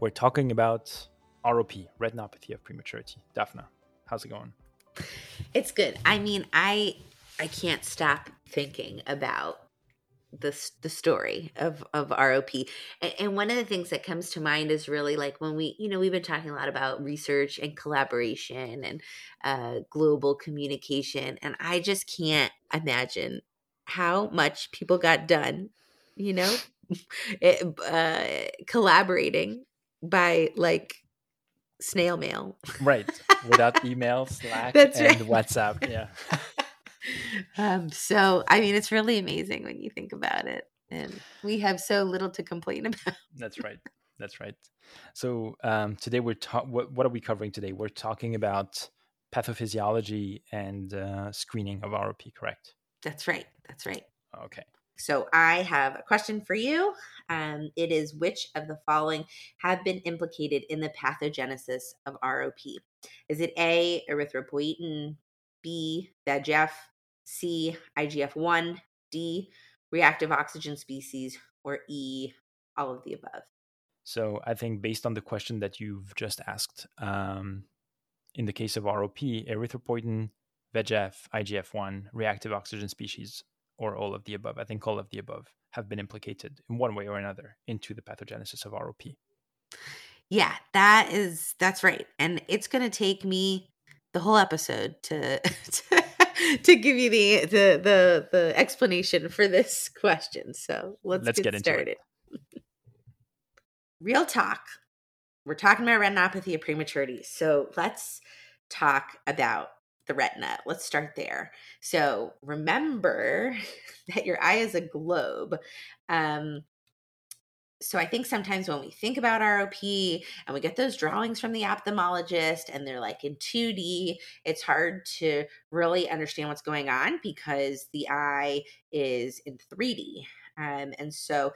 We're talking about ROP, retinopathy of prematurity. Daphna, how's it going? It's good. I mean, I I can't stop thinking about the the story of of ROP. And, and, one of the things that comes to mind is really like when we, you know, we've been talking a lot about research and collaboration and uh, global communication, and I just can't imagine how much people got done, you know, it, uh, collaborating by like snail mail. Right. Without email, Slack, That's and right. WhatsApp. Yeah. um, so, I mean, it's really amazing when you think about it. And we have so little to complain about. That's right. That's right. So, um, today we're talking, what, what, are we covering today? We're talking about pathophysiology and uh, screening of ROP, correct? That's right. That's right. Okay. So I have a question for you. Um, it is which of the following have been implicated in the pathogenesis of ROP? Is it A, erythropoietin, B, VEGF, C, IGF 1, D, reactive oxygen species, or E, all of the above? So I think based on the question that you've just asked, um, in the case of ROP, erythropoietin, VEGF, IGF 1, reactive oxygen species or all of the above. I think all of the above have been implicated in one way or another into the pathogenesis of ROP. Yeah, that is that's right. And it's going to take me the whole episode to, to to give you the the the the explanation for this question. So, let's, let's get, get started. Real talk. We're talking about retinopathy of prematurity. So, let's talk about the retina. Let's start there. So remember that your eye is a globe. Um, so I think sometimes when we think about ROP and we get those drawings from the ophthalmologist and they're like in 2D, it's hard to really understand what's going on because the eye is in 3D. Um, and so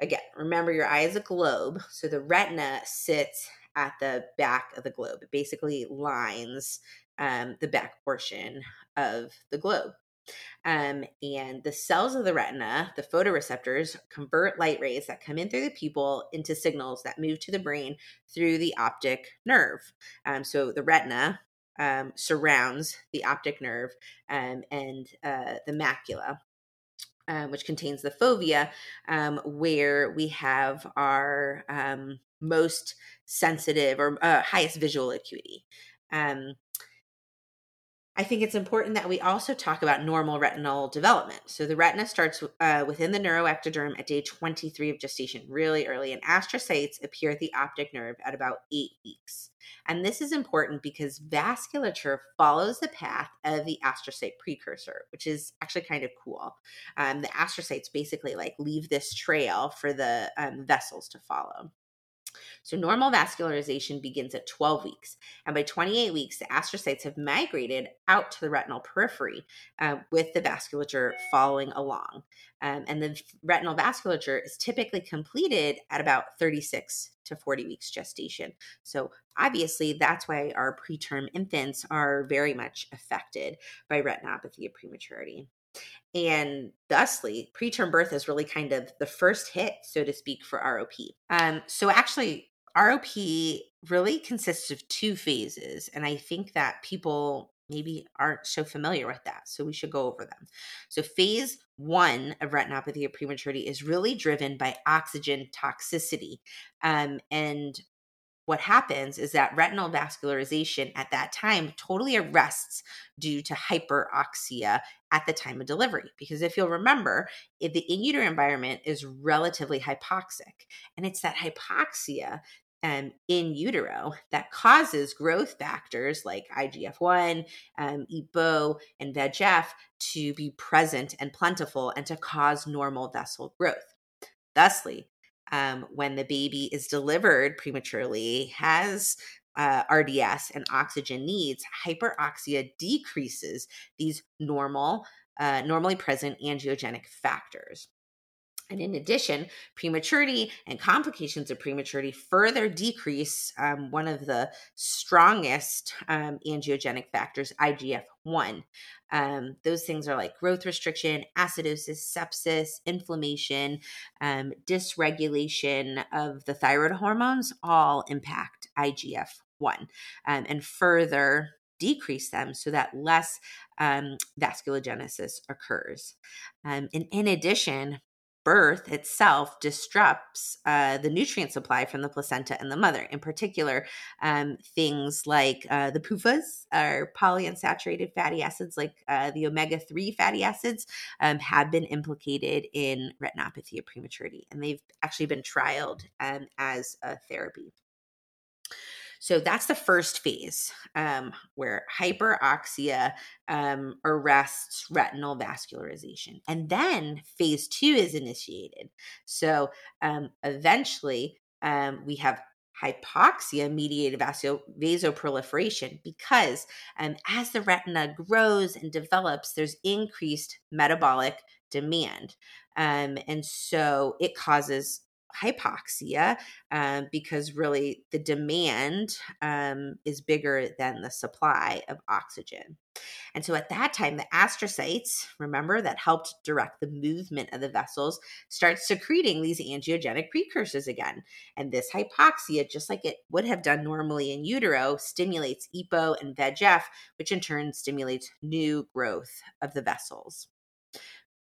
again, remember your eye is a globe. So the retina sits at the back of the globe. It basically lines um, the back portion of the globe. Um, and the cells of the retina, the photoreceptors, convert light rays that come in through the pupil into signals that move to the brain through the optic nerve. Um, so the retina um, surrounds the optic nerve um, and uh, the macula. Um, which contains the fovea, um, where we have our most sensitive or uh, highest visual acuity. Um, I think it's important that we also talk about normal retinal development. So the retina starts uh, within the neuroectoderm at day 23 of gestation, really early, and astrocytes appear at the optic nerve at about eight weeks. And this is important because vasculature follows the path of the astrocyte precursor, which is actually kind of cool. Um, the astrocytes basically like leave this trail for the um, vessels to follow. So normal vascularization begins at 12 weeks. And by 28 weeks, the astrocytes have migrated out to the retinal periphery uh, with the vasculature following along. Um, and the retinal vasculature is typically completed at about 36 to 40 weeks gestation. So obviously, that's why our preterm infants are very much affected by retinopathy of prematurity. And thusly, preterm birth is really kind of the first hit, so to speak, for ROP. Um, so actually, ROP really consists of two phases. And I think that people maybe aren't so familiar with that. So we should go over them. So, phase one of retinopathy of prematurity is really driven by oxygen toxicity. Um, and what happens is that retinal vascularization at that time totally arrests due to hyperoxia at the time of delivery. Because if you'll remember, if the in utero environment is relatively hypoxic, and it's that hypoxia um, in utero that causes growth factors like IGF 1, um, EPO, and VEGF to be present and plentiful and to cause normal vessel growth. Thusly, um, when the baby is delivered prematurely, has uh, RDS and oxygen needs, hyperoxia decreases these normal, uh, normally present angiogenic factors. And in addition, prematurity and complications of prematurity further decrease um, one of the strongest um, angiogenic factors, IGF 1. Um, those things are like growth restriction, acidosis, sepsis, inflammation, um, dysregulation of the thyroid hormones, all impact IGF 1 um, and further decrease them so that less um, vasculogenesis occurs. Um, and in addition, birth itself disrupts uh, the nutrient supply from the placenta and the mother. In particular, um, things like uh, the PUFAs or polyunsaturated fatty acids, like uh, the omega 3 fatty acids, um, have been implicated in retinopathy of prematurity. And they've actually been trialed um, as a therapy. So that's the first phase um, where hyperoxia um, arrests retinal vascularization. And then phase two is initiated. So um, eventually um, we have hypoxia mediated vasoproliferation because um, as the retina grows and develops, there's increased metabolic demand. Um, and so it causes hypoxia um, because really the demand um, is bigger than the supply of oxygen. And so at that time, the astrocytes, remember, that helped direct the movement of the vessels, start secreting these angiogenic precursors again. And this hypoxia, just like it would have done normally in utero, stimulates EPO and VEGF, which in turn stimulates new growth of the vessels.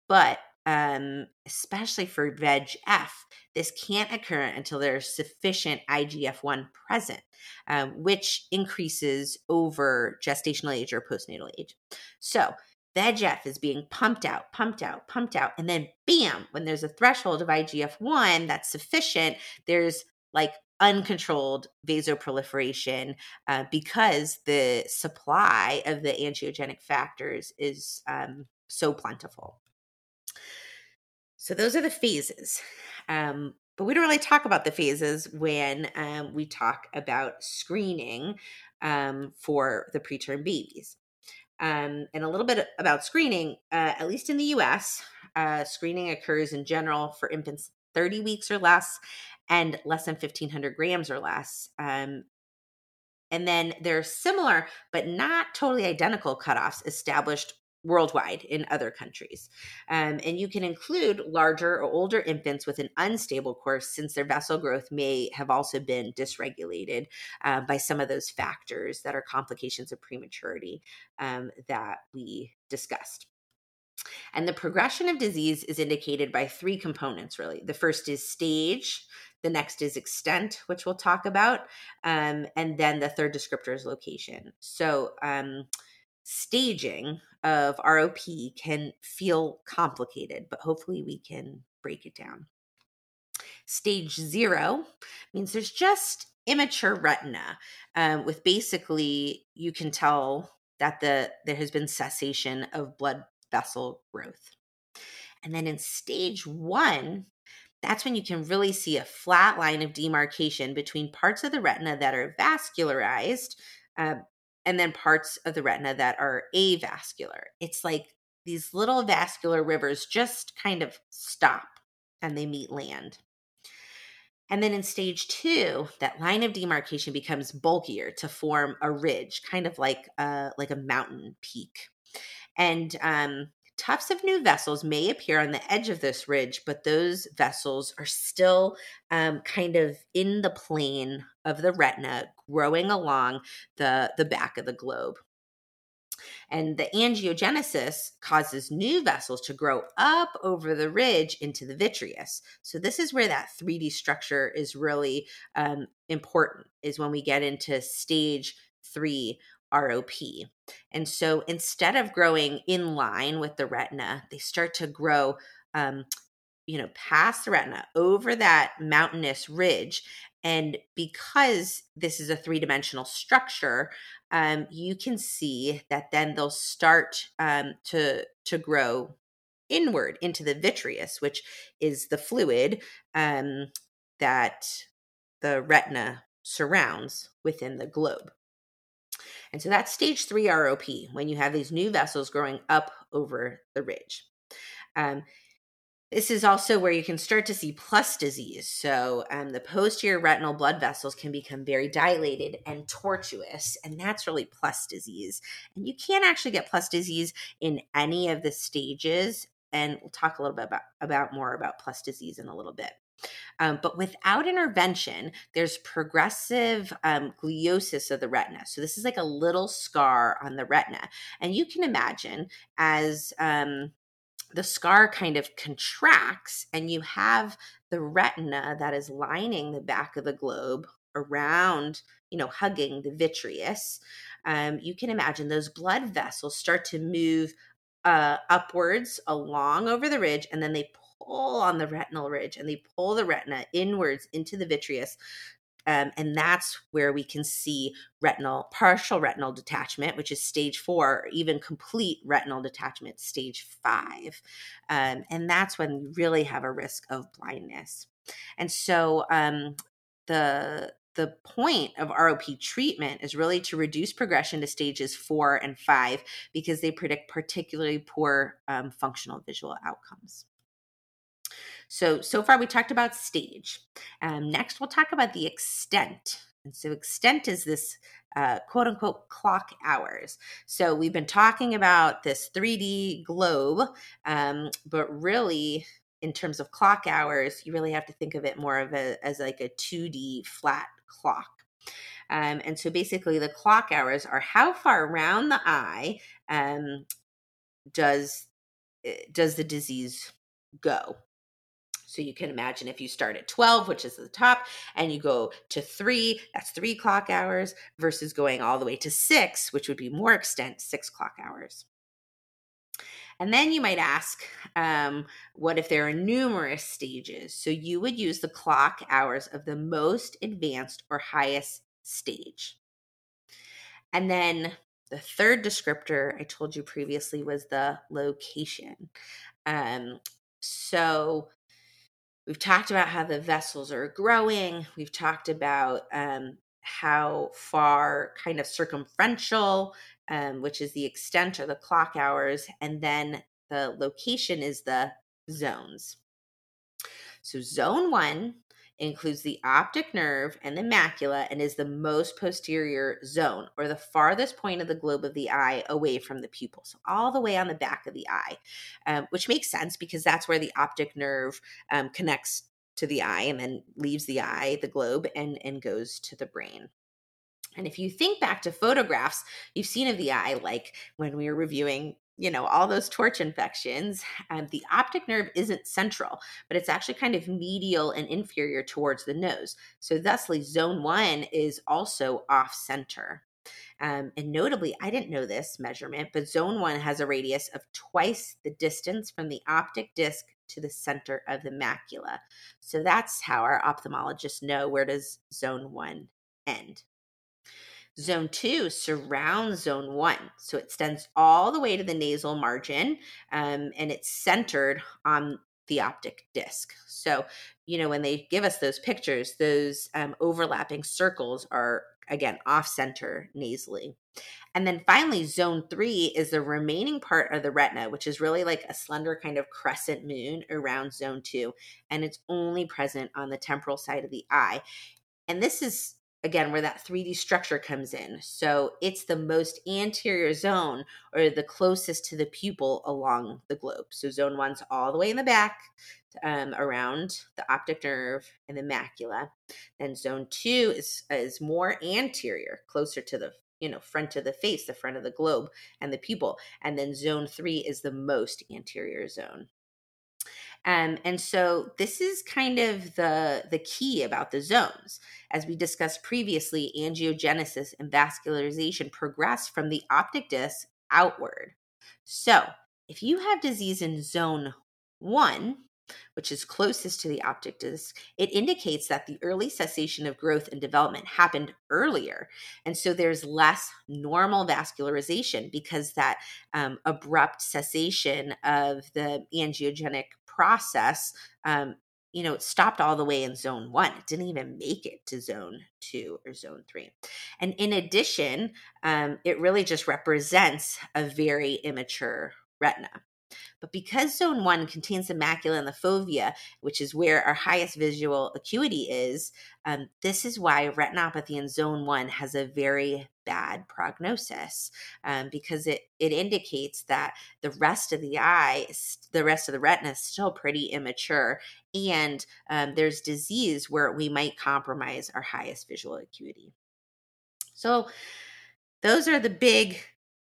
But um, especially for VEGF, this can't occur until there's sufficient IGF 1 present, um, which increases over gestational age or postnatal age. So, VEGF is being pumped out, pumped out, pumped out. And then, bam, when there's a threshold of IGF 1 that's sufficient, there's like uncontrolled vasoproliferation uh, because the supply of the angiogenic factors is um, so plentiful. So those are the phases. Um, but we don't really talk about the phases when um, we talk about screening um, for the preterm babies. Um, and a little bit about screening, uh, at least in the US, uh, screening occurs in general for infants 30 weeks or less and less than 1500 grams or less. Um, and then there are similar but not totally identical cutoffs established worldwide in other countries. Um, and you can include larger or older infants with an unstable course since their vessel growth may have also been dysregulated uh, by some of those factors that are complications of prematurity um, that we discussed. And the progression of disease is indicated by three components, really. The first is stage, the next is extent, which we'll talk about, um, and then the third descriptor is location. So, um, staging of ROP can feel complicated, but hopefully we can break it down. Stage zero means there's just immature retina um, with basically you can tell that the there has been cessation of blood vessel growth. And then in stage one, that's when you can really see a flat line of demarcation between parts of the retina that are vascularized, uh, and then parts of the retina that are avascular. It's like these little vascular rivers just kind of stop and they meet land. And then in stage two, that line of demarcation becomes bulkier to form a ridge, kind of like a, like a mountain peak. And um, Tufts of new vessels may appear on the edge of this ridge, but those vessels are still um, kind of in the plane of the retina, growing along the, the back of the globe. And the angiogenesis causes new vessels to grow up over the ridge into the vitreous. So this is where that 3D structure is really um, important, is when we get into stage three ROP. And so instead of growing in line with the retina, they start to grow, um, you know, past the retina over that mountainous ridge. And because this is a three dimensional structure, um, you can see that then they'll start um, to to grow inward into the vitreous, which is the fluid um, that the retina surrounds within the globe. And so that's stage three ROP, when you have these new vessels growing up over the ridge. Um, this is also where you can start to see plus disease. So, um, the posterior retinal blood vessels can become very dilated and tortuous, and that's really plus disease. And you can actually get plus disease in any of the stages. And we'll talk a little bit about, about more about plus disease in a little bit. Um, but without intervention, there's progressive um, gliosis of the retina. So this is like a little scar on the retina, and you can imagine as um, the scar kind of contracts and you have the retina that is lining the back of the globe around you know hugging the vitreous um, you can imagine those blood vessels start to move uh, upwards along over the ridge and then they pull on the retinal ridge and they pull the retina inwards into the vitreous um, and that's where we can see retinal, partial retinal detachment, which is stage four, or even complete retinal detachment, stage five. Um, and that's when you really have a risk of blindness. And so um, the the point of ROP treatment is really to reduce progression to stages four and five because they predict particularly poor um, functional visual outcomes. So, so far we talked about stage. Um, next, we'll talk about the extent. And so, extent is this uh, quote unquote clock hours. So, we've been talking about this 3D globe, um, but really, in terms of clock hours, you really have to think of it more of a, as like a 2D flat clock. Um, and so basically, the clock hours are how far around the eye um, does eh, does the disease go. So you can imagine if you start at 12, which is the top, and you go to three, that's three clock hours, versus going all the way to six, which would be more extent, six clock hours. And then you might ask, um, what if there are numerous stages? So you would use the clock hours of the most advanced or highest stage. And then the third descriptor I told you previously was the location. Um, so We've talked about how the vessels are growing. We've talked about um, how far kind of circumferential, um, which is the extent or the clock hours, and then the location is the zones. So, zone one includes the optic nerve and the macula and is the most posterior zone or the farthest point of the globe of the eye away from the pupil. So, all the way on the back of the eye, um, which makes sense because that's where the optic nerve um, connects to the eye and then leaves the eye, the globe, and, and goes to the brain. And if you think back to photographs you've seen of the eye, like when we were reviewing you know all those torch infections um, the optic nerve isn't central but it's actually kind of medial and inferior towards the nose. So thusly zone one is also off center. Um, and notably i didn't know this measurement but zone one has a radius of twice the distance from the optic disc to the center of the macula. So that's how our ophthalmologists know where does zone one end Zone two surrounds zone one. So it extends all the way to the nasal margin um, and it's centered on the optic disc. So, you know, when they give us those pictures, those um, overlapping circles are, again, off center nasally. And then finally, zone three is the remaining part of the retina, which is really like a slender kind of crescent moon around zone two. And it's only present on the temporal side of the eye. And this is again where that 3D structure comes in. So it's the most anterior zone or the closest to the pupil along the globe. So zone one's all the way in the back um, around the optic nerve and the macula. Then zone two is is more anterior, closer to the you know front of the face, the front of the globe and the pupil. And then zone three is the most anterior zone. Um, and so this is kind of the the key about the zones. As we discussed previously, angiogenesis and vascularization progress from the optic disc outward. So if you have disease in zone one, which is closest to the optic disc, it indicates that the early cessation of growth and development happened earlier. And so there's less normal vascularization because that um, abrupt cessation of the angiogenic process um, you know, it stopped all the way in zone one. It didn't even make it to zone two or zone three. And in addition, um, it really just represents a very immature retina. But because zone one contains the macula and the fovea, which is where our highest visual acuity is, um, this is why retinopathy in zone one has a very bad prognosis um, because it, it indicates that the rest of the eye, the rest of the retina is still pretty immature. And um, there's disease where we might compromise our highest visual acuity. So, those are the big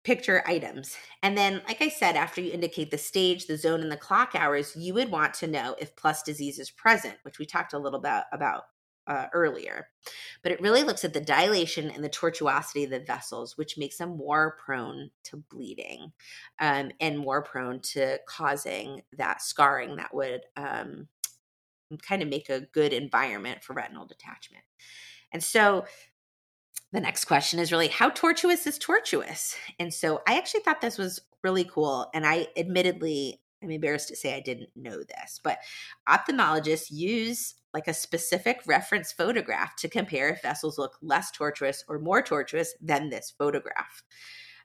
picture items. And then, like I said, after you indicate the stage, the zone, and the clock hours, you would want to know if plus disease is present, which we talked a little bit about uh, earlier. But it really looks at the dilation and the tortuosity of the vessels, which makes them more prone to bleeding um, and more prone to causing that scarring that would um, kind of make a good environment for retinal detachment. And so the next question is really how tortuous is tortuous? And so I actually thought this was really cool. And I admittedly, I'm embarrassed to say I didn't know this, but ophthalmologists use like a specific reference photograph to compare if vessels look less tortuous or more tortuous than this photograph.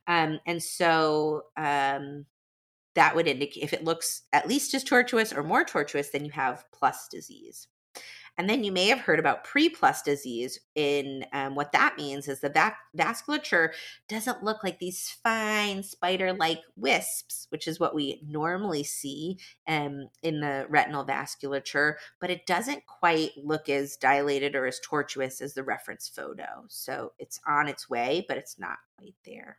Um, and so um, that would indicate if it looks at least as tortuous or more tortuous, then you have plus disease. And then you may have heard about pre-plus disease. In um, what that means is the vasculature doesn't look like these fine spider-like wisps, which is what we normally see um, in the retinal vasculature, but it doesn't quite look as dilated or as tortuous as the reference photo. So it's on its way, but it's not quite there.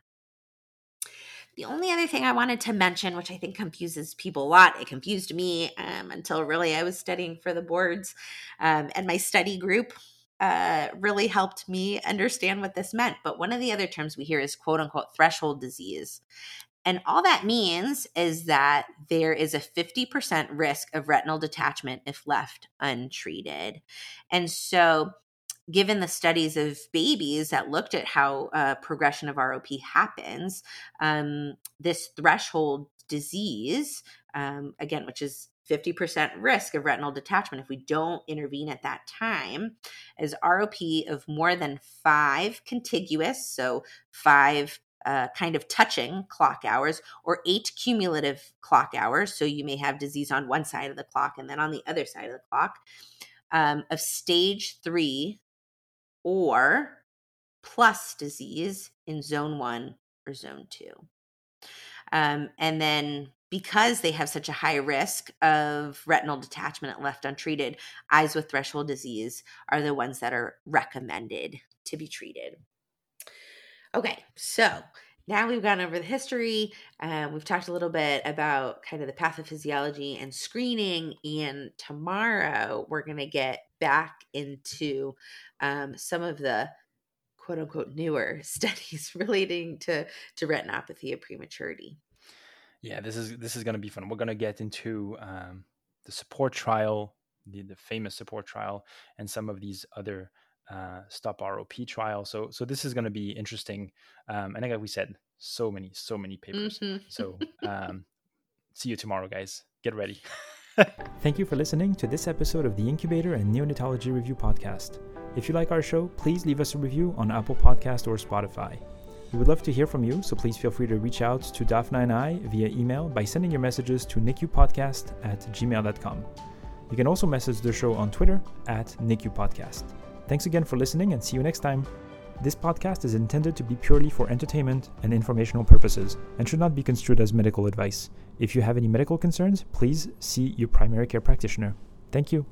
The only other thing I wanted to mention, which I think confuses people a lot, it confused me um, until really I was studying for the boards, um, and my study group uh, really helped me understand what this meant. But one of the other terms we hear is quote unquote threshold disease. And all that means is that there is a 50% risk of retinal detachment if left untreated. And so given the studies of babies that looked at how uh, progression of ROP happens, um, this threshold disease, um, again, which is 50% risk of retinal detachment if we don't intervene at that time, is ROP of more than five contiguous, so five uh, kind of touching clock hours or eight cumulative clock hours. So you may have disease on one side of the clock and then on the other side of the clock. Um, of stage three or plus disease in zone one or zone two. Um, and then because they have such a high risk of retinal detachment left untreated, eyes with threshold disease are the ones that are recommended to be treated. Okay, so now we've gone over the history. Um, we've talked a little bit about kind of the pathophysiology and screening. And tomorrow we're going to get back into um, some of the quote unquote newer studies relating to, to retinopathy of prematurity. Yeah, this is this is going to be fun. We're going to get into um, the support trial, the, the famous support trial, and some of these other uh, stop ROP trial. So so this is going to be interesting. Um, and like we said, so many so many papers. Mm-hmm. so um, see you tomorrow, guys. Get ready. Thank you for listening to this episode of the Incubator and Neonatology Review podcast. If you like our show, please leave us a review on Apple Podcast or Spotify. We would love to hear from you, so please feel free to reach out to Daphna and I via email by sending your messages to nicupodcast at gmail.com. You can also message the show on Twitter at nicupodcast. Thanks again for listening and see you next time. This podcast is intended to be purely for entertainment and informational purposes and should not be construed as medical advice. If you have any medical concerns, please see your primary care practitioner. Thank you.